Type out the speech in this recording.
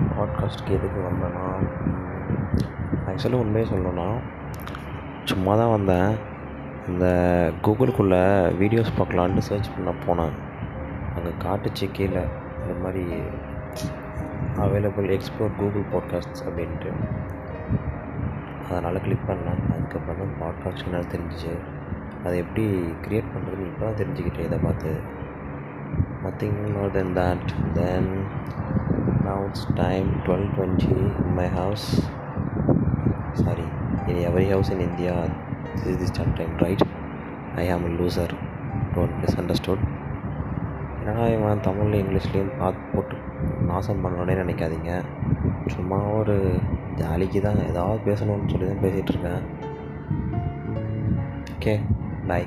நான் பாட்காஸ்ட்டுக்கு எதுக்கு வந்தேன்னா ஆக்சுவலாக உண்மையை சொல்லணுன்னா சும்மா தான் வந்தேன். இந்த கூகுளுக்குள்ளே வீடியோஸ் பார்க்கலான்ட்டு சர்ச் பண்ண போனேன். அங்கே காட்டுச்சு கீழே இந்த மாதிரி அவைலபிள் எக்ஸ்ப்ளோர் கூகுள் பாட்காஸ்ட்ஸ் அப்படின்ட்டு. அதனால் கிளிக் பண்ணேன். அதுக்கப்புறம் தான் பாட்காஸ்ட் என்னால் தெரிஞ்சிச்சு. அதை எப்படி க்ரியேட் பண்ணுறதுன்னு இப்போ தான் தெரிஞ்சுக்கிட்டேன் இதை பார்த்து. Nothing more then that. Then it's time 12.20 in my house sorry in every house in india this is the start time right i am a loser don't misunderstood என்னடா இவன் தமிழ்லையும் இங்கிலீஷ்லேயும் பார்த்து போட்டு நாசம் பண்ணணுன்னே நினைக்காதீங்க சும்மா ஒரு ஜாலிக்கு தான் ஏதாவது பேசணும்னு சொல்லி தான் பேசிகிட்டு இருக்கேன் ஓகே பாய்